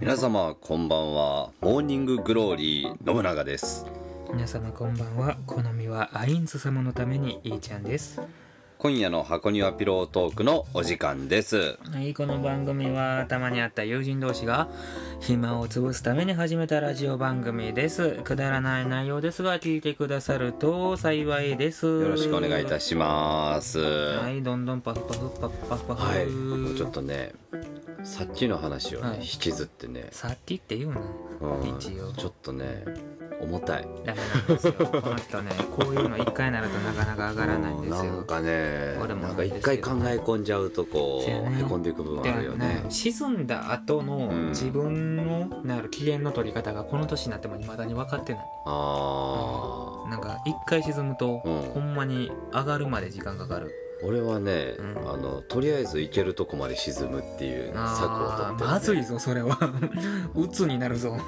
皆様こんばんは。モーニンググローリー信長です。皆様こんばんは。好みはアインズ様のためにいいちゃんです。今夜の箱庭ピロートークのお時間です。はいこの番組はたまにあった友人同士が暇を潰すために始めたラジオ番組です。くだらない内容ですが聞いてくださると幸いです。よろしくお願いいたします。ははいどんどんパフパフパフパフパフいもうちょっとねさっきの話をね、はい。引きずってね、さっきって言うな。うん。一応。ちょっとね重たい。ダメなんですよ。この人ねこういうの一回になるとなかなか上がらないんですよ。なんかね俺もなんか一回考え込んじゃうとこうねへこんでいく部分あるよね沈んだ後のうん。自分のなる機嫌の取り方がこの年になっても未だに分かってない。あなんか一回沈むと、うん。ほんまに上がるまで時間かかる。ー俺はね、うん。あのとりあえず行けるとこまで沈むっていう策をあ取ってる、ーまずいぞそれは。鬱になるぞ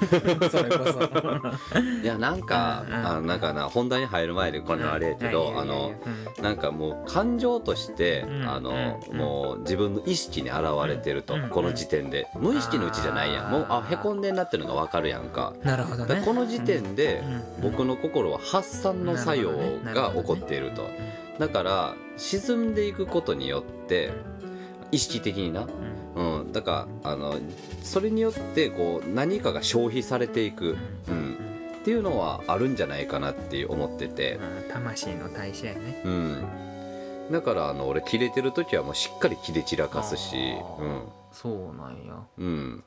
それこそ。いやなんか、うんうん。あのなんかな本題に入る前でこのあれやけど、うんあのうん。なんかもう感情として、うんあの、うん。もう自分の意識に現れてると、うんこの時点で。無意識のうちじゃないやん。もうあへこんでんなってるのが分かるやんか。なるほどね。この時点で、うん僕の心は発散の作用が起こっているとだから沈んでいくことによって意識的にな、うん、だからあのそれによってこう何かが消費されていく、うん、っていうのはあるんじゃないかなって思ってて、うん魂の代謝やね。うん、だからあの俺キレてる時はもうしっかりキレ散らかすし、あー。そうなんや。うんうん、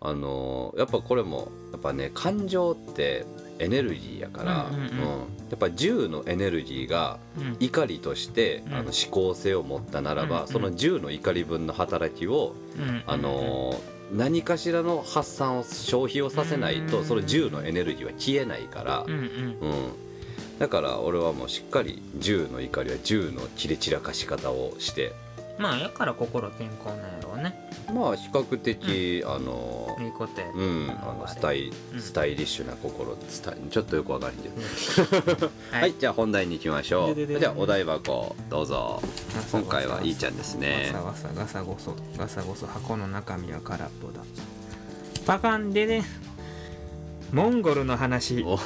あのやっぱこれもやっぱね感情ってエネルギーやから、うんうんうん。やっぱ10のエネルギーがうん。怒りとして、うん。あの思考性を持ったならば、うんうん。その10の怒り分の働きを、うんあのー何かしらの発散を消費をさせないと、うんその10のエネルギーは消えないから、うんうん。うん。だから俺はもうしっかり10の怒りは10の切れ散らかし方をしてまあやから心健康なんやろうね。まあ比較的、あのーいいことや。うん、あのスタイうん。スタイリッシュな心スタイちょっとよくわからへんけど。ははい、じゃあ本題に行きましょう。じゃあお題箱どうぞ。今回はいいちゃんですね。ガサガサガサゴソガサゴソ箱の中身は空っぽだ。パカンでねモンゴルの話。お。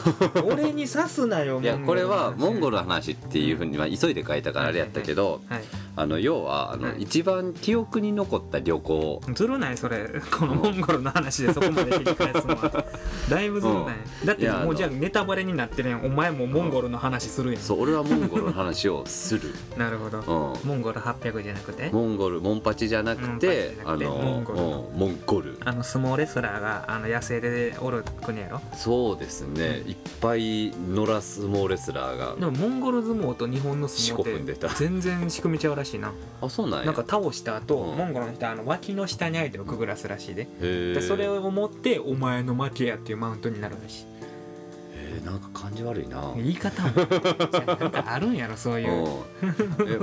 俺に刺すなよいやこれはモンゴルルの話っていうふうに、まあ、急いで書いたからあれやったけどはいあの要はあの、はい。一番記憶に残った旅行。ずるないそれ。このモンゴルの話でそこまで切り返すのは。だいぶずるない、だっていやあのもうじゃあネタバレになってるやん。お前もモンゴルの話するやん、そう俺はモンゴルの話をする、なるほど。うん、モンゴル800じゃなくて？モンゴルモンパチじゃなくてモンパチじゃなくてあのモンゴルうんモンゴル。あの相撲レスラーがあの野生でおる国やろ？そうですね。いっぱい野良相撲レスラーが。でもモンゴル相撲と日本の相撲たって全然仕組みちゃうらしいな。あそうなんや。なんか倒した後、うん。モンゴルの人はあの脇の下に相手をくぐらすらしいで,、へでそれをを持ってお前の負けやっていうマウントになるらしい。えーなんか感じ悪いな。言い方も じゃあなんかあるんやろそういう、うん。え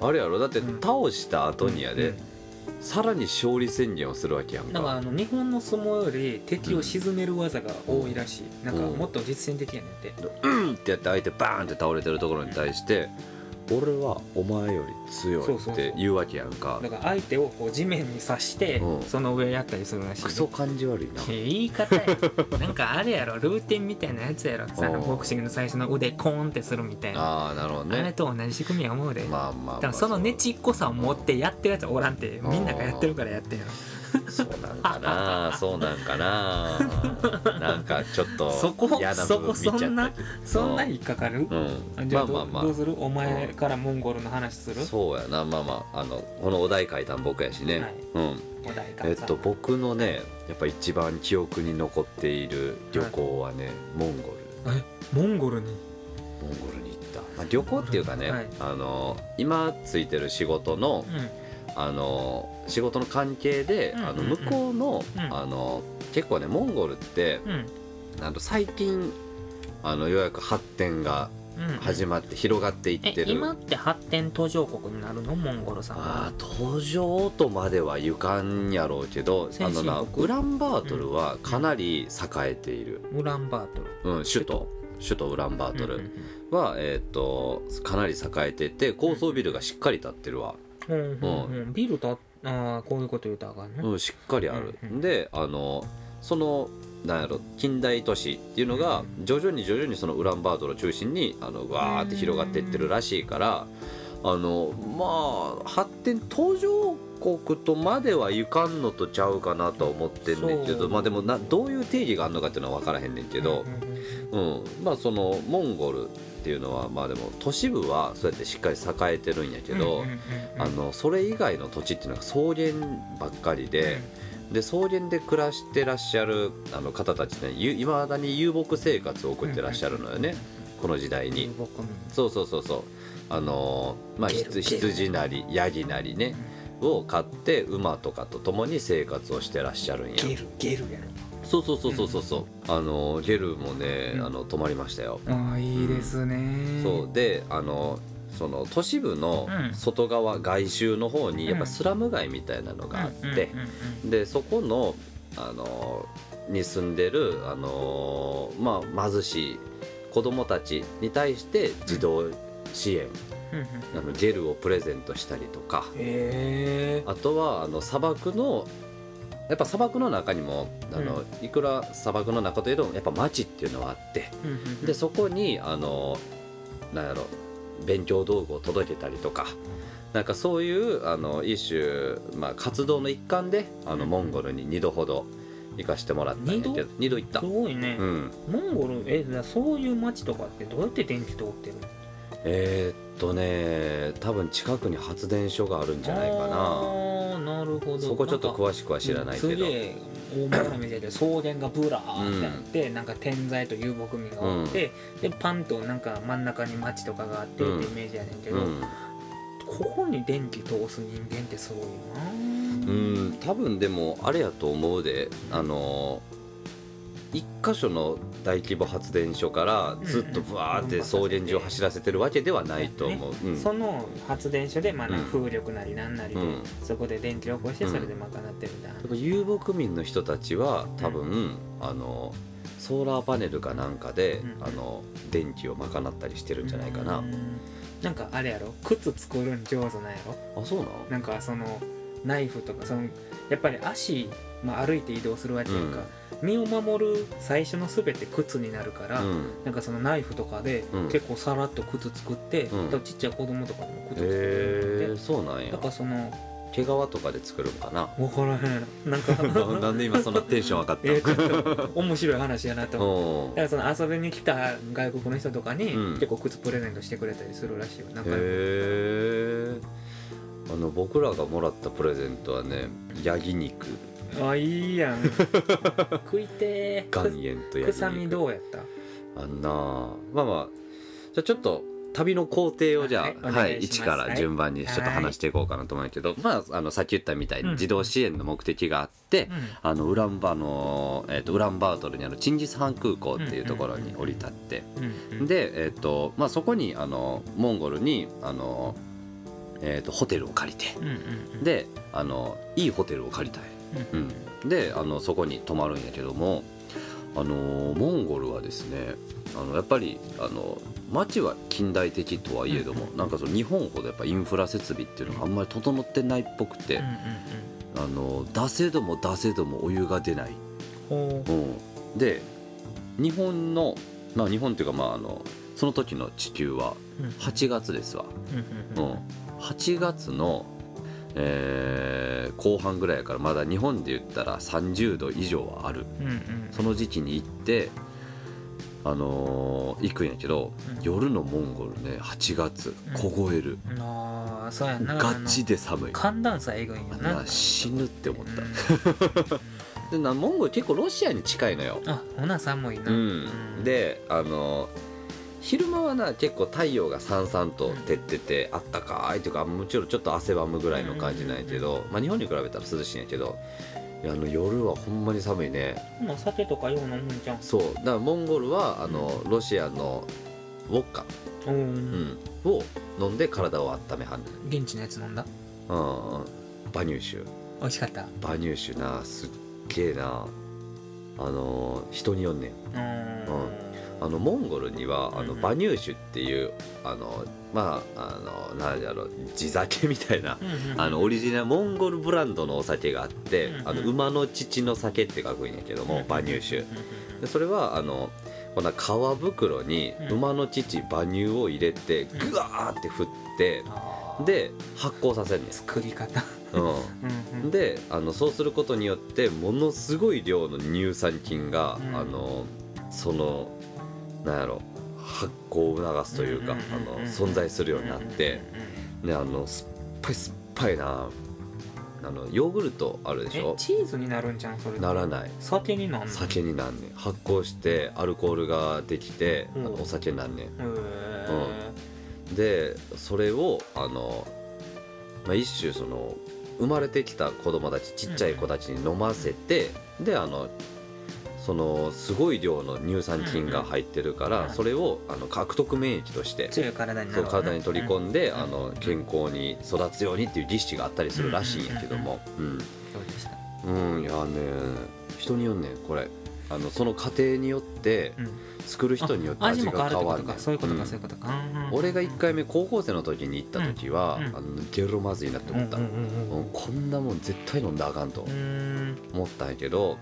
あれやろ？だってうん。倒した後にやで、うん。さらに勝利宣言をするわけやんだか。らあかの日本の相撲より敵を沈める技が多いらしい、なんかうん。もっと実践的やねんって、うんってやって相手バーンって倒れてるところに対して俺はお前より強いそうそうそう。って言うわけやんか。だから相手をこう地面に刺して、うん。その上やったりするらしいね、クソ感じ悪いな。言い方や。なんかあれやろルーティンみたいなやつやろ。さあのボクシングの最初の腕コーンってするみたいな。ああなるほどあれねと同じ仕組みや思うで、まあまあまあ。だからそのねちっこさを持ってやってるやつはおらんて。うん。みんながやってるからやってんやろそうなんかな。そうなんかな。なんかちょっとそこそこそんなそんな引っかかる？うん。じゃあど,、まあまあまあ。どうする？お前からモンゴルの話する？そうやな。まあまああのこのお題書いたん僕やしね、はい。うん。えっと僕のねやっぱ一番記憶に残っている旅行はね、モンゴル。え？モンゴルに？モンゴルに行った、まあ、旅行っていうかね、はい。あの今ついてる仕事のうんあの仕事の関係で、うんあの向こうの,、うん。あの結構ねモンゴルってうん。あの最近あのようやく発展がうん。始まって広がっていってる、え今って発展途上国になるの？モンゴルさんあは。あ登場とまではいかんやろうけどあのな国ウランバートルはかなり栄えている、ウランバートル。うん、首都。首都。ウランバートルは、えー、とかなり栄えてて高層ビルがしっかり建ってるわ、うんうんうんうん。ビールとああこういうこと言うたらあかんね。うん、しっかりある、うんうんであのそのなんやろ近代都市っていうのが徐々に徐々にそのウランバートルを中心にあのわーって広がっていってるらしいからあのまあ発展途上国とまではいかんのとちゃうかなとは思ってんねんけどまあでもなどういう定義があるのかっていうのは分からへんねんけど、うんうん。うん、まあそのモンゴルっていうのはまあでも都市部はそうやってしっかり栄えてるんやけど、それ以外の土地っていうのが草原ばっかりで。で草原で暮らしてらっしゃるあの方たちねいまだに遊牧生活を送ってらっしゃるのよね、この時代に、そうそうそうそう。あのーまあ羊羊なりヤギなりねを飼って馬とかと共に生活をしてらっしゃるんや。ゲルゲルやろそうそうそうそうそう。そうあのーゲルもね、うん。あの泊まりましたよ、ああいいですね。そう。であのその都市部のうん。外側、外周の方にやっぱうんスラム街みたいなのがあって、でそこの、あのに住んでる、あのまあ、貧しい子供たちに対して児童支援、あのゲルをプレゼントしたりとか。あとはあの砂漠のやっぱ砂漠の中にもあの、いくら砂漠の中といえどもやっぱ町っていうのはあってでそこにあのなんやろ勉強道具を届けたりとかなんかそういうあの一種、まあ、活動の一環であのうん。モンゴルに2度ほど行かしてもらったんやけど2度？行った。すごいね。うん。モンゴルえそういう街とかってどうやって電気通ってるの？えーっとね多分近くに発電所があるんじゃないかなああなるほど。そこちょっとく詳しくは知らないけど。すげえ大まかな道で草原がブラーってあって、なんか点々と遊牧民がおって、でパンとなんか真ん中に町とかがあってってうん。イメージやねんけど、うん。ここに電気通す人間ってすごいよな。うん。多分でもあれやと思うで。あの一箇所の大規模発電所からずっとブワーって草原上を走らせてるわけではないと思う、うん。その発電所でまあなんかうん。風力なりなんなりで、うん。そこで電気を起こしてそれで賄ってるんだ、だから遊牧民の人たちは多分、あのソーラーパネルかなんかで、うん。あの電気を賄ったりしてるんじゃないかな、うん。なんかあれやろ？靴作るん上手なんやろ？あそうなの？なんかそのナイフとかそのやっぱり足、まあ、歩いて移動するわけやんか、身を守る最初の全て靴になるから、うん。なんかそのナイフとかでうん。結構さらっと靴作って、うん。ちっちゃい子供とかにも靴作って。へそうなんや。だからその毛皮とかで作るんかな？分からへん。なんか なんで今そんなテンション上がったえちょっと面白い話やなと思う。うんだからその遊びに来た外国の人とかにうん。結構靴プレゼントしてくれたりするらしいよ。なんかへえあの僕らがもらったプレゼントはねヤギ肉あいいやん。食いて岩ー塩とヤギ臭み肉どうやった？あんな。あまあまあ。じゃあちょっと旅の工程をじゃはいあ、はいお願いから順番にちょっと話していこうかなと思うけど、まああのさっき言ったみたいにうん。自動支援の目的があって、あのウランバの、えー、とウランバートルにあるチンギスハン空港っていうところに降り立って、うん。うん。で、えーとまあ、そこにあのモンゴルにあの、えー、とホテルを借りて。うんうん。であのいいホテルを借りたい、うん。うん、であのそこに泊まるんやけどもあのモンゴルはですねあのやっぱりあの街は近代的とはいえども、なんかその日本ほどやっぱインフラ設備っていうのがあんまり整ってないっぽくて、あの出せども出せどもお湯が出ない、う。ん。で日本のまあ日本っていうかまああのその時の地球はううん。8月ですわ、うん、8月の、えー後半ぐらいやからまだ日本で言ったら30度以上はある。うんうん。その時期に行ってあのー行くんやけど、うん。夜のモンゴルね8月凍える、ああそうやんな。ガチで寒い。寒暖差えぐいんやな。な死ぬって思った、うん。でなモンゴル結構ロシアに近いのよ、あほな寒いな。うん、であの昼間はな結構太陽がさんさんと照っててあったかいというかもちろんちょっと汗ばむぐらいの感じなんやけど、まあ、日本に比べたら涼しいんやけどあの夜はほんまに寒いね。まあ酒とかよう飲むんじゃん。そう。だからモンゴルはあのロシアのウォッカ、うん、を飲んで体を温めはんねん。現地のやつ飲んだ？うんうん。馬乳酒美味しかった？馬乳酒なすっげえな。あの人によんねん。うんあのモンゴルにはあの馬乳酒っていうあのまああの何だろう地酒みたいなあのオリジナルモンゴルブランドのお酒があってあの馬の乳の酒って書くんやけども馬乳酒でそれはあのこんな革袋にうん。馬の乳馬乳を入れてうん。グワーって振ってで発酵させんね作り方。ん、うん、であのそうすることによってものすごい量の乳酸菌が、うん。あのそのなんやろ発酵を促すというか、んんんんあの存在するようになって、ね、あの酸っぱい酸っぱいなあのヨーグルトあるでしえょチーズになるんじゃんそれならない。酒になんの酒になんねん。発酵してアルコールができて、うん。あのお酒になんねん。へー。でそれをあの、まあ、一種その生まれてきた子供たちちっちゃい子たちに飲ませて、であのそのすごい量の乳酸菌が入ってるから、うん。それをあの獲得免疫として、強い体に体に取り込んで、うん。あの健康に育つようにっていう儀式があったりするらしいんやけども。うん。いやね人によんねんこれ。あのその過程によってうん。作る人によって味が変わるねそういうことんかそういうことか。俺が1回目高校生の時に行った時は、あのゲロまずいなって思った、こんなもん絶対飲んだらあかんと思ったんやけど、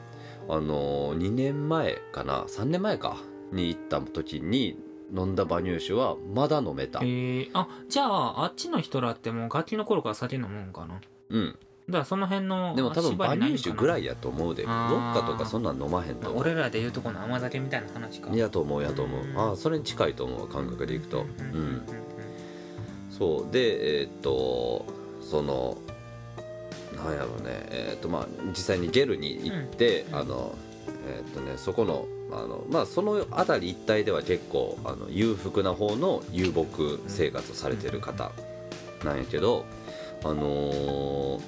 あのー2年前かな？3年前か。に行った時に飲んだ馬乳酒はまだ飲めた、えー、あじゃああっちの人らってもうガキの頃から酒飲むんかな？だかうんらその辺のでも多分馬乳酒ぐらいいやと思うで。ウォッカとかそんなん飲まへんと思う。俺らでいうとこの甘酒みたいな話か。やと思うやと思う。うん。ああそれに近いと思う感覚でいくと。ううんん。そう。でえーっとそのなんやろうね。えーっとまあ実際にゲルに行って、うん。あのえーっとねそこのあのまあその辺り一帯では結構あの裕福な方の遊牧生活をされてる方なんやけどあのー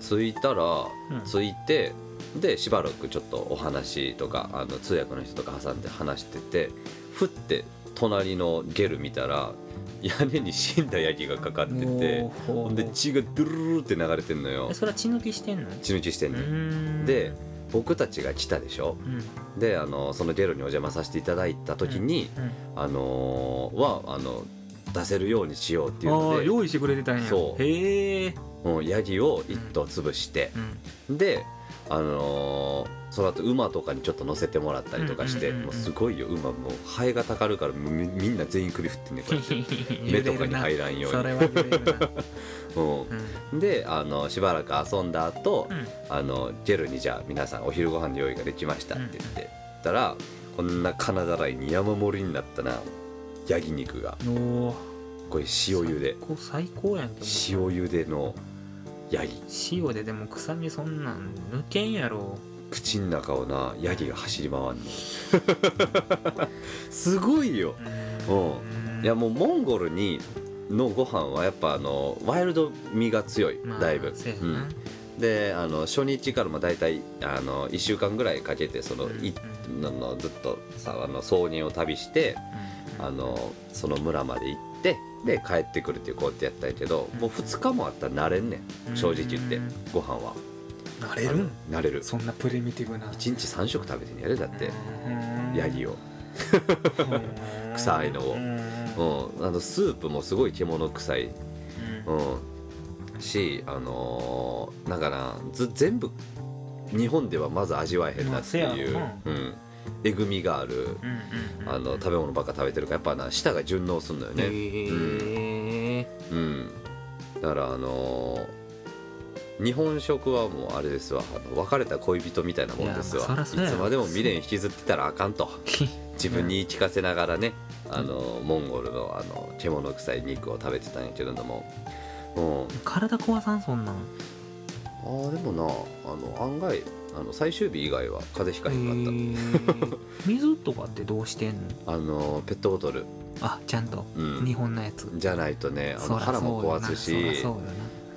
着いたらうん。着いてでしばらくちょっとお話とかあの通訳の人とか挟んで話しててふって隣のゲル見たら屋根に死んだヤギがかかっててほんで血がドゥルルルって流れてんのよ。えそれは血抜きしてんの？血抜きしてんねんん。で僕たちが来たでしょ？うん。であのそのゲルにお邪魔させていただいた時に、うん。あのーはあの出せるようにしようっていうあので。あ用意してくれてたんや。そう。へえヤギを一頭潰して、うん。であのーその後馬とかにちょっと乗せてもらったりとかして、うんうんうんうん。もうすごいよ馬もうハエがたかるからみみんな全員首振ってんねこうやって目とかに入らんように。う うん。ん、であのしばらく遊んだ後、うん。あのゲルにじゃあ皆さんお昼ご飯の用意ができましたって言ってたらこんな金だらいに山盛りになったなヤギ肉が。これ塩ゆで。最高最高やん塩ゆでのヤギ。塩ででも臭みそんなん抜けんやろ。口の中をなヤギが走り回んの すごいよ。うん。いやもうモンゴルにのご飯はやっぱあのワイルド味が強い。まあだいぶ、そううん、であの初日からも大体あの1週間ぐらいかけてその、うん。いあのずっとさあの草原を旅してうん。あのその村まで行ってで帰ってくるっていう工程やったんやけどもう2日もあったら慣れんねん。正直言ってうんご飯は。なれるん？あの慣れる。そんなプリミティブな。1日3食食べてんやれだって。ヤギを。うん。臭いのを。うん。うん。あのスープもすごい獣臭い。うん。うん、し、あのーだからず全部日本ではまず味わえへんなっていう、まあうん、えぐみがあるうんうんあの食べ物ばっか食べてるからやっぱな舌が順応すんのよね、へえうん、だからあのー日本食はもうあれですわ。あの別れた恋人みたいなもんですわ。まいつまでも未練引きずってたらあかんと。自分に言い聞かせながらねあのモンゴルのあの獣臭い肉を食べてたんやけれども、うん、体壊さんそんなん。あーでもなあの案外あの最終日以外は風邪ひかへんかった、水とかってどうしてんの？あのペットボトル、あちゃんと？うん。日本のやつ。じゃないとねあの腹も壊すしそうよ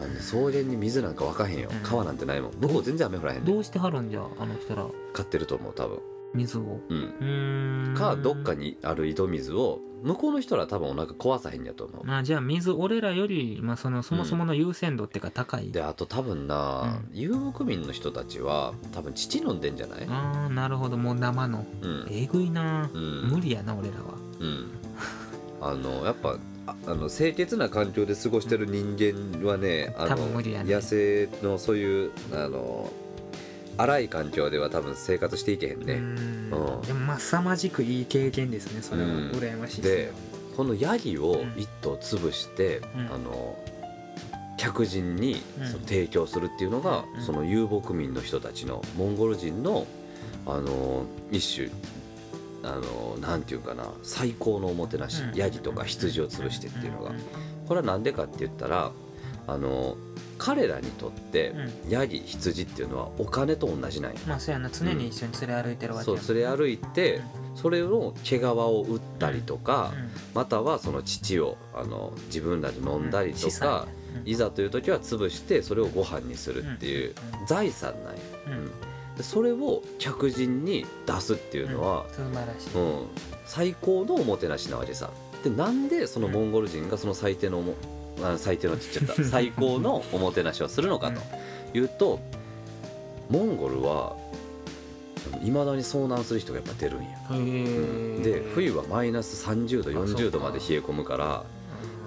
あの草原に水なんか湧かへんよ。うん。川なんてないもん。向こう全然雨降らへんねどうしてはるんじゃあの人ら。買ってると思う多分水を。うん。うーんかどっかにある井戸水を向こうの人らは多分お腹壊さへんやと思う。まあじゃあ水俺らより、まあ、そのそもそもの優先度っていうか高い、であと多分な、う遊牧民の人たちは多分乳飲んでんじゃない？ああなるほど。もう生の。うん。えぐいな、うん。無理やな俺らは。うん。あのやっぱああの清潔な環境で過ごしてる人間はねあ多の分無理やね。野生のそういうあの荒い環境では多分生活していけへんね、うーん。うん。でもまあ凄まじくいい経験ですねそれは、うん。羨ましいでこのヤギをうん。一頭潰して、うん。あの客人にうん。その提供するっていうのが、うん。その遊牧民の人たちのモンゴル人のあの一種。あのなんていうかな最高のおもてなし、うん。ヤギとか羊を潰してっていうのが、ん。これは何でかって言ったらあの彼らにとってうん。ヤギ羊っていうのはお金と同じなんや、まあそうやな。常に一緒に連れ歩いてるわけそう連れ歩いてそれの毛皮を売ったりとか、うん。またはその乳をあの自分らで飲んだりとか、うん。いざという時は潰してそれをご飯にするっていううん。財産なんや、うん。それを客人に出すっていうのは、素晴らしい、うん。最高のおもてなしなわけさ。でなんでそのモンゴル人がその最低のおもあ最低のって言っちゃった。最高のおもてなしをするのかと。いうとモンゴルはいまだに遭難する人がやっぱ出るんや、へー。で冬はマイナス30度あそうか40度まで冷え込むから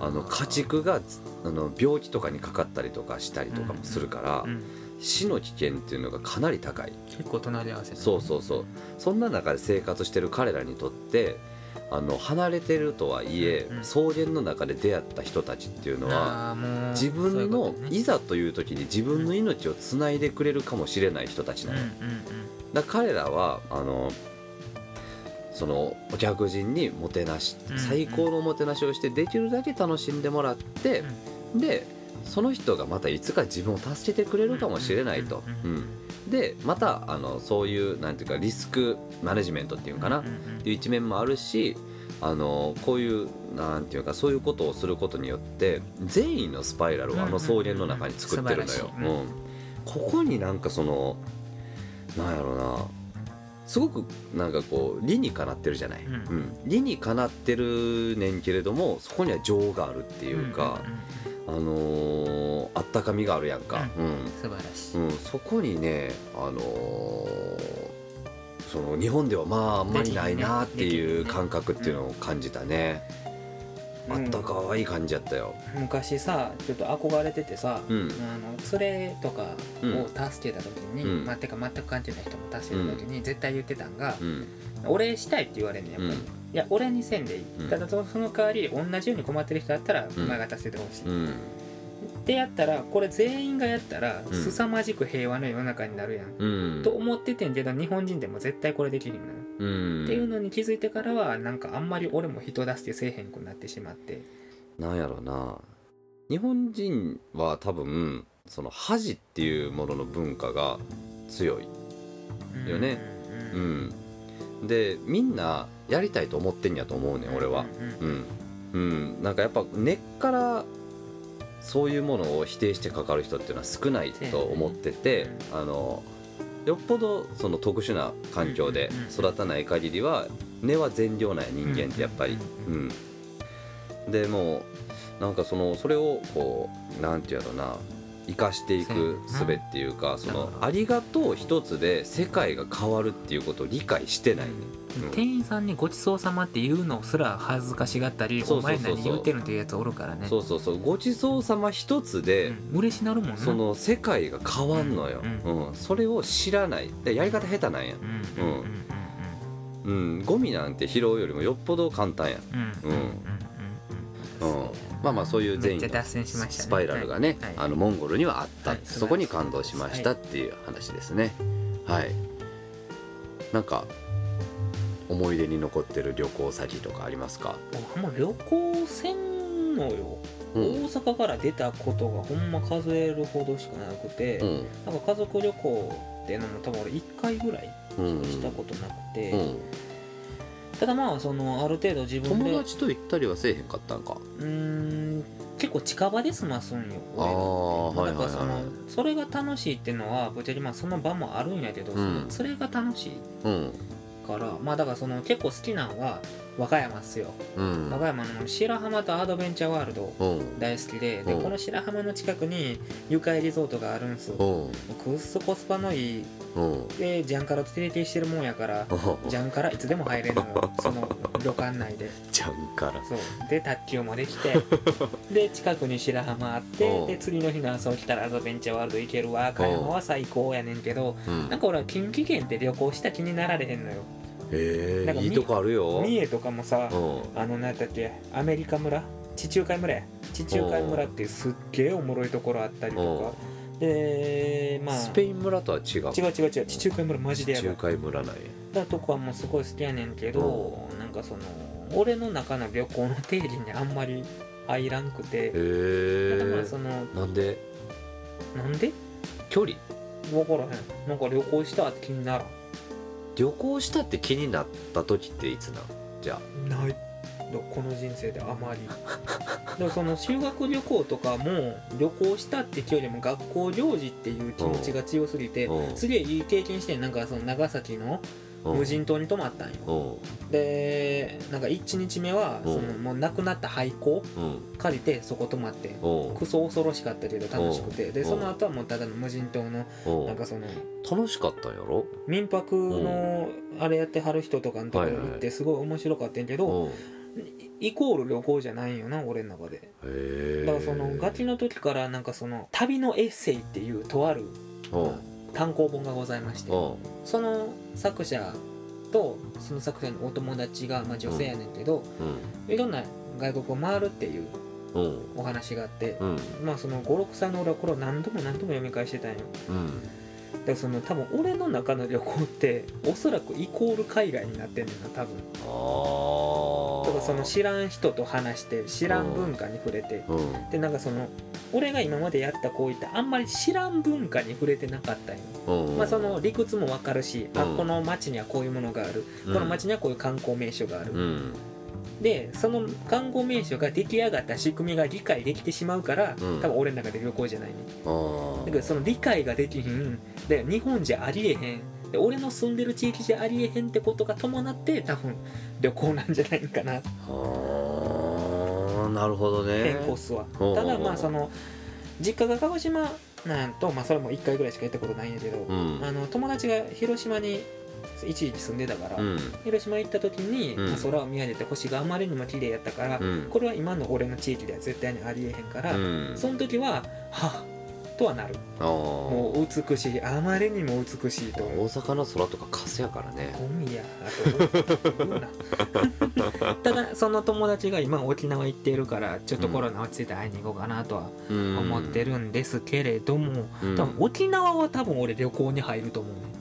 あの家畜があの病気とかにかかったりとかしたりとかもするから、うん。死の危険っていうのがかなり高い。結構隣り合わせだね。そうそうそう。そんな中で生活してる彼らにとってあの離れてるとはいえ、うんうん。草原の中で出会った人たちっていうのは自分のいざという時に自分の命をつないでくれるかもしれない人たちなの、だ彼らはあのそのお客人にもてなし、うん最高のおもてなしをしてできるだけ楽しんでもらって、でその人がまたいつか自分を助けてくれるかもしれないと。うんうんでまたあのそういうなんていうかリスクマネジメントっていうのかな、っていう一面もあるしあのこういうなんていうかそういうことをすることによって善意のスパイラルをあの草原の中に作ってるのよ。うん。ここになんかそのなんやろうな。すごくなんかこう理にかなってるじゃない、うん。うん。理にかなってるねんけれどもそこには情があるっていうか、あのーあったかみがあるやんか、うん。素晴らしい、うん、そこにね、あのーその日本ではまああんまりないなっていう感覚っていうのを感じたね、あったかい感じやったよ。昔さちょっと憧れててさ、うん。あの連れとかを助けた時に、うん。まあ、てか全く関係ない人も助けた時に絶対言ってたんがう、ん。俺したいって言われんねんやっぱり、うんいや俺にせんでいい、うん。ただその代わり同じように困ってる人だったらん。お前が助けてほしい、うん。ってやったらこれ全員がやったらうん。凄まじく平和な世の中になるやん、うん。と思っててんけど日本人でも絶対これできるんだよ、うん。っていうのに気づいてからはなんかあんまり俺も人助けせえへんくなってしまって。なんやろうな。日本人は多分その恥っていうものの文化が強いよね。うん。うんでみんなやりたいと思ってんやと思うねん俺は。うんうん、うん、なんかやっぱ根っからそういうものを否定してかかる人っていうのは少ないと思ってて、あのよっぽどその特殊な環境で育たない限りは根は善良な人間ってやっぱり、ううんでもうなんかそのそれをこうなんていうのな生かしていく術っていうかそのありがとう一つで世界が変わるっていうことを理解してないね、うん店員さんにごちそうさまって言うのすら恥ずかしがったりお前何言ってるっていうやつおるからね。そうそうそう。ごちそうさま一つで、うん。嬉しなるもんな。その世界が変わんのよ、ううんそれを知らない。でやり方下手なんや。うんうんうんうんゴミなんて拾うよりもよっぽど簡単や。ん。うんうんうんうん。うん。うんまあまあそういう善意のめっちゃ脱線しましたね。スパイラルがね、はい。あのモンゴルにはあった、はいそこに感動しましたっていう話ですね。はい、なんか思い出に残ってる旅行先とかありますか、僕も旅行せんのよ、うん。大阪から出たことがほんま数えるほどしかなくて、うん。なんか家族旅行っていうのも多分俺1回ぐらいうんしたことなくて、うん、ただまあそのある程度自分で友達と行ったりはせえへんかったんか？うーん結構近場で済ますんよああ俺はいはいそのそれが楽しいっていうのはぶっちゃけまあその場もあるんやけど、うん。それが楽しいいうんからまあだからその結構好きなのは和歌山っすよ、うん。和歌山の白浜とアドベンチャーワールドうん。大好きででうん。この白浜の近くに愉快リゾートがあるんすよ。うん。くっそコスパのいいうん。でジャンカラと提携してるもんやからジャンカラいつでも入れるのよ。その旅館内で。ジャンからそう。で卓球もできて で近くに白浜あってうん。で次の日の朝起きたらアドベンチャーワールド行ける和歌山は最高やねんけどうん。なんか俺は近畿圏って旅行した気になられへんのよへなんかえいいとこあるよ。三重とかもさうん。あの何だっけアメリカ村？地中海村や。地中海村っていうすっげえおもろいところあったりとか。でまあ。スペイン村とは違う。違う違う違う。地中海村マジでやばい。中海村なんや。だとこはもうすごい好きやねんけどなんかその俺の中の旅行の定義にあんまり入らんくて。へだからそのなんで？なんで？距離？分からへん。なんか旅行したって気になら旅行したって気になった時っていつなん？じゃんない。この人生であまり。だからその修学旅行とかも旅行したって気よりも学校行事っていう気持ちが強すぎてうん。すげえいい経験してんなんかその長崎のあ無人島に泊まったんよ。うん。でなんか1日目はうん。そのもう亡くなった廃校うん。借りてそこ泊まって。うん。クソ恐ろしかったけど楽しくて。でうん。その後はもうただの無人島のうん。なんかその楽しかったんやろ？民泊のあれやってはる人とかのところ行ってすごい面白かったんやけどうん。イコール旅行じゃないんよな俺の中で。だからそのガキの時からなんかその旅のエッセイっていうとあるうん単行本がございましてう。んその作者とその作者のお友達がまあ女性やねんけどいろんな外国を回るっていうお話があってうん。まあその56歳の俺はこれを何度も何度も読み返してたんよ。うん。だからその多分俺の中の旅行っておそらくイコール海外になってんねんな多分。ああだからその知らん人と話して知らん文化に触れてうん。でなんかその俺が今までやったこういったあんまり知らん文化に触れてなかったんよ、うんまあその理屈もわかるし、あうん。この町にはこういうものがある、この町にはこういう観光名所がある、うん。でその観光名所が出来上がった仕組みが理解できてしまうから、うん。多分俺の中で旅行じゃないね。あだからその理解ができひん。で日本じゃありえへん。で俺の住んでる地域じゃありえへんってことが伴って多分旅行なんじゃないかななるほどね。変更数はうんただまあその実家が鹿児島なんとまあそれも1回ぐらいしか行ったことないんやけど、うん。あの友達が広島に一時期住んでたから、うん。広島行った時に、うん。まあ空を見上げて星があまりにも綺麗やったから、うん。これは今の俺の地域では絶対にありえへんから、うん。その時ははっとはなる。もう美しいあまりにも美しいと。大阪の空とかカスやからね。ゴミやあと言う。な ただその友達が今沖縄行っているからちょっとコロナ落ち着いて会いに行こうかなとは思思ってるんですけれども、うん。多分沖縄は多分俺旅行に入ると思う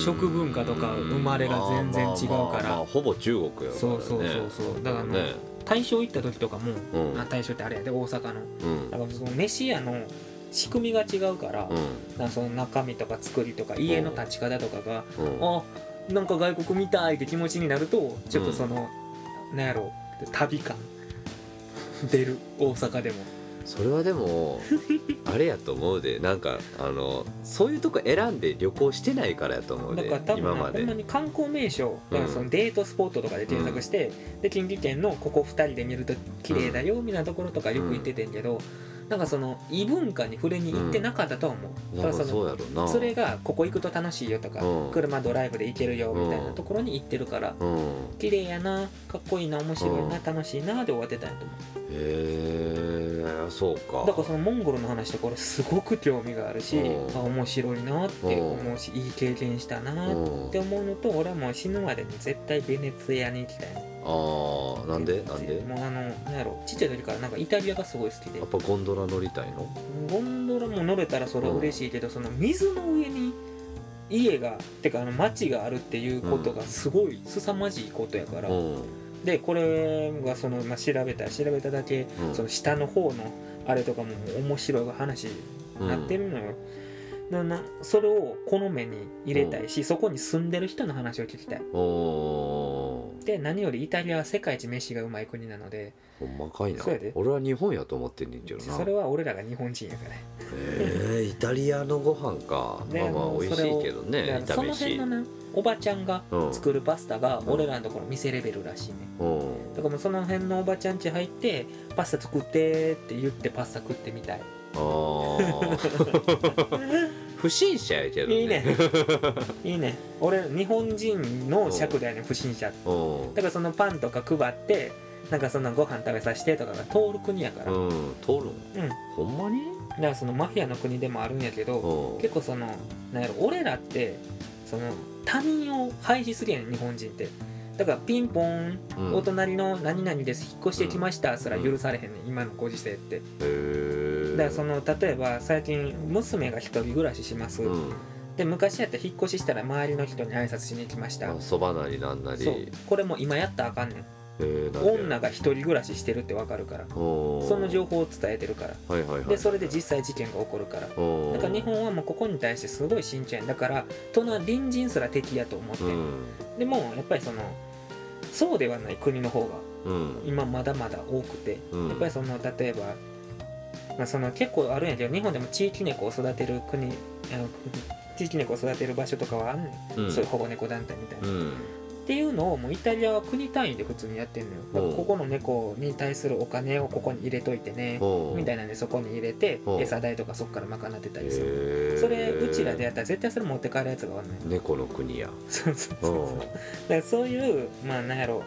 食文化とか生まれが全然違うから。ほぼ中国やからね。そうそうそうそう。だからねね。大正行った時とかも、うん。あ大正ってあれやで大阪の。うん。だからその飯屋の仕組みが違うから,、うん。その中身とか作りとか家の立ち方とかが、うん。あなんか外国みたいって気持ちになるとちょっとその、なんやろ旅感出る大阪でも。それはでも あれやと思うで。なんかあのそういうとこ選んで旅行してないからやと思うでだから多分今まで。なほんまに観光名所だからそのデートスポットとかで検索して、で近畿圏のここ2人で見ると綺麗だよみたいなところとかよく行っててんけど、なんかその異文化に触れに行ってなかったとは思う、なんかだからそのそれがここ行くと楽しいよとか、うん。車ドライブで行けるよみたいなところに行ってるから、うん。綺麗やなかっこいいな面白いな、うん楽しいなで終わってたんやと思へえそうか。うだからそのモンゴルの話とか俺すごく興味があるし、うん。あ面白いなって思うし、いい経験したなって思うのと俺はもう死ぬまでに絶対ベネツィアに行きたい。ああなんで？なんで？もうあのなんやろちっちゃい時からなんかイタリアがすごい好きで。やっぱゴンドラ乗りたいの？ゴンドラも乗れたらそれは嬉しいけど、その水の上に家がてかあの町があるっていうことがすごい凄まじいことやから、うんでこれがその、まあ、調べたら調べただけ、うん。その下の方のあれとかも面白い話になってるのよ、だなそれをこの目に入れたいし、そこに住んでる人の話を聞きたい。おで何よりイタリアは世界一飯がうまい国なのでほんまかいな。そうやで。俺は日本やと思ってんねんけどな。それは俺らが日本人やから。えー、イタリアのご飯か。ねまあまあ美味しいけどねその辺のなおばちゃんがうん。作るパスタがうん。俺らのところ店レベルらしいね。うん。だからもうその辺のおばちゃん家入ってパスタ作ってって言ってパスタ食ってみたい不審者やけどね。いいね。いいね。俺日本人の尺だよね不審者うん。だからそのパンとか配ってなんかそのご飯食べさせてとかが通る国やから、うん。うん通るん。ほんまに？だからそのマフィアの国でもあるんやけど、うん。結構そのなんやろ俺らってその他人を排除するやん日本人って。だからピンポン、うん。お隣の何々です引っ越してきましたすら許されへんねん今のご時世って。へえだからその例えば最近娘が一人暮らしします、うん。で昔やったら引っ越ししたら周りの人に挨拶しに行きました、あそばなりなんなり。これも今やったらあかんねん。女が一人暮らししてるってわかるから。その情報を伝えてるから。はいはいはい。でそれで実際事件が起こるから。だから日本はもうここに対してすごい慎重やん。だから隣隣人すら敵やと思って。る、うん。でもやっぱりそのそうではない国の方がうん。今まだまだ多くて、うん。やっぱりその例えば、まあ、その結構あるんやけど日本でも地域猫を育てる国あの地域猫を育てる場所とかはあんねん、うん。そういう保護猫団体みたいな、っうん。ていうのをもうイタリアは国単位で普通にやってんのよ。ここの猫に対するお金をここに入れといてねみたいなんでそこに入れてう。ん餌代とかそこから賄ってたりする。それうちらでやったら絶対それ持って帰るやつがおんねん猫の国やそうそうそうおそうだからそういうまあなんやろ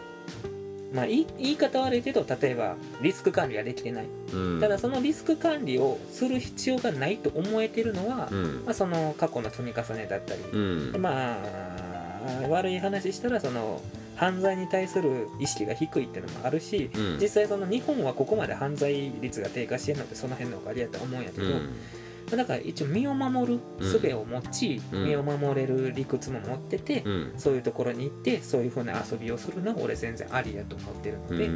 まあ言い言い方悪いけど例えばリスク管理ができてない。うん。ただそのリスク管理をする必要がないと思えてるのは、うん。まあ、その過去の積み重ねだったり、うん。でまあ悪い話したらその犯罪に対する意識が低いっていうのもあるし、うん。実際その日本はここまで犯罪率が低下してるのってその辺のおかげやと思うんやけど、うんだから一応身を守る術を持ち、うん。身を守れる理屈も持ってて、うん。そういうところに行ってそういう風な遊びをするのは俺全然ありやと思ってるので、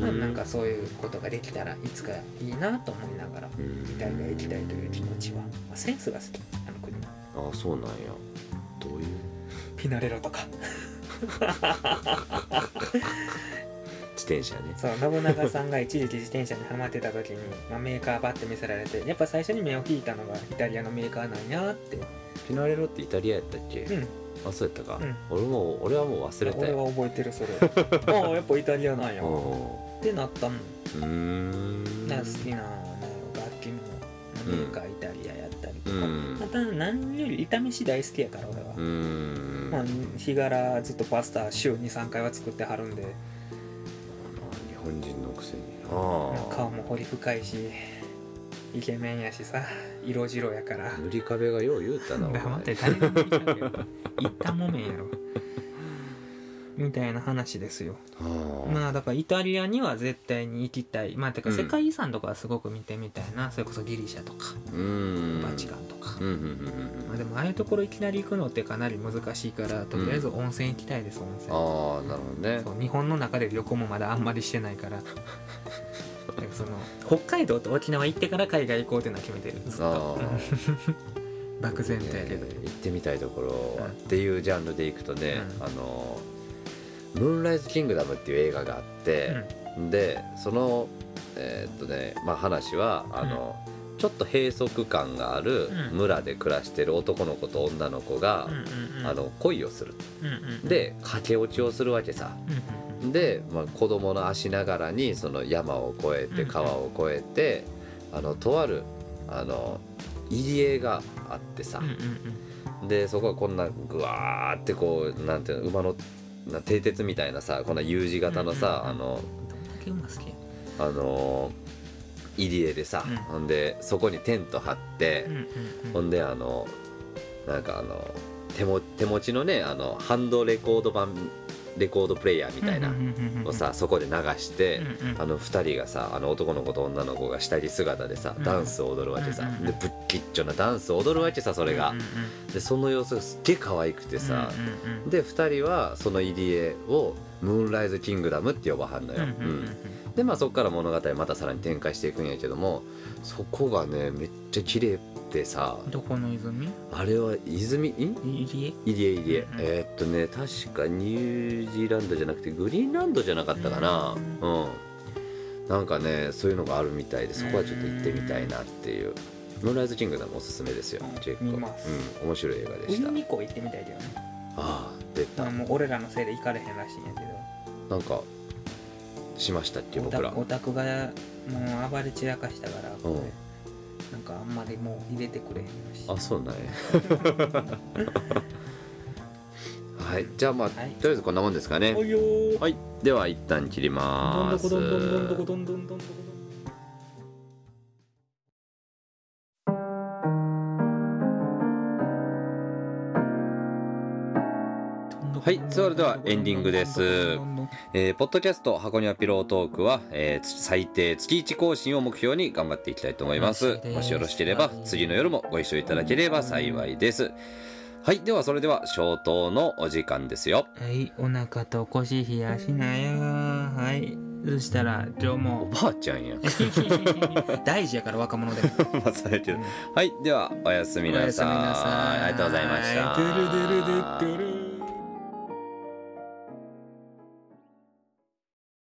まあ、なんかそういうことができたらいつかいいなと思いながらイタリア行きたいという気持ちは、まあ、センスが好きあの国ああそうなんや。どういう？ピナレロとか自転車ね。そう信長さんが一時期自転車にはまってた時に、まあ、メーカーバッて見せられてやっぱ最初に目を引いたのがイタリアのメーカーなんやってピナレロってイタリアやったっけ？うん。あそうやったか。うん。俺も俺はもう忘れた。俺よは覚えてるそれ。ああやっぱイタリアなんや。っうてなったもん。んうーん。な好きな楽器のメーカーイタリアやったりとか、うん。また何より炒めし大好きやから俺は、うーん。まあ日柄ずっとパスタ週23回は作ってはるんで。日本人のくせに顔も彫り深いしイケメンやしさ色白やから。塗り壁がよう言うたな黙って誰が見たけど言ったもめんやろみたいな話ですよ。まあだからイタリアには絶対に行きたい。まあてかうん。世界遺産とかはすごく見てみたいな、それこそギリシャとかうーん。バチカンとか、うんうんうんまあ、でもああいうところいきなり行くのってかなり難しいからとりあえず温泉行きたいです温泉。うんああなるほどね。そう日本の中で旅行もまだあんまりしてないから。だからその北海道と沖縄行ってから海外行こうっていうのは決めてる。ずっと。漠然とやけど、ね。行ってみたいところ。うん。っていうジャンルでいくとね、うん。あの「ムーンライズ・キングダム」っていう映画があって、でそのえーっとねまあ話はあの、ちょっと閉塞感があるうん。村で暮らしてる男の子と女の子が、うんうんうん。あの恋をする。うんうんで駆け落ちをするわけさ。うんうん。で、まあ、子供の足ながらにその山を越えてうん。川を越えて、あのとあるあの入り江があってさ、うんうんうん。でそこはこんなぐわーってこうなんていうの馬のな蹄鉄みたいなさこんな U 字型のさ、あのあの入り江でさ、うん。ほんでそこにテント張って、ほんであのなんかあの手も手持ちのねあのハンドレコード版レコードプレイヤーみたいなをさそこで流して、あの2人がさあの男の子と女の子が下着姿でさうんダンスを踊るわけさ、でぶっきっちょなダンスを踊るわけさそれが、でその様子がすっげえ可愛くてさ、で2人はその入り江をムーンライズ・キングダムって呼ばはんのよ、うんでまあそこから物語またさらに展開していくんやけどもそこがねめっちゃ綺麗でさどこの泉？あれは泉？ん？入り江？入江入江、うんうん。えーっとね確かニュージーランドじゃなくてグリーンランドじゃなかったかな。うん、なんかねそういうのがあるみたいでそこはちょっと行ってみたいなっていう。ムーンライズキングダムおすすめですようん。結構見ます。うん。面白い映画でした。ウィンニコ行ってみたいけどね。ああ出た。もう俺らのせいで行かれへんらしいんやけど。なんかしましたっけオ僕ら。タオタクがもう暴れ散らかしたからうん。なんかあんまりもう入れてくれへんらし。いあそうなんや。はい。じゃあまあ、はい。とりあえずこんなもんですかね。はいでは一旦切りますはいそれではエンディングです。えーポッドキャスト箱庭ピロートークは、えーつ最低月1更新を目標に頑張っていきたいと思います。もしよろしければ次の夜もご一緒いただければ幸いです。はいではそれでは消灯のお時間ですよ。はいお腹と腰冷やしなやはい。そしたら今日おもばあちゃんや。大事やから若者で まあそうやけど。はいではおやすみなさい。おやすみなさい。ありがとうございました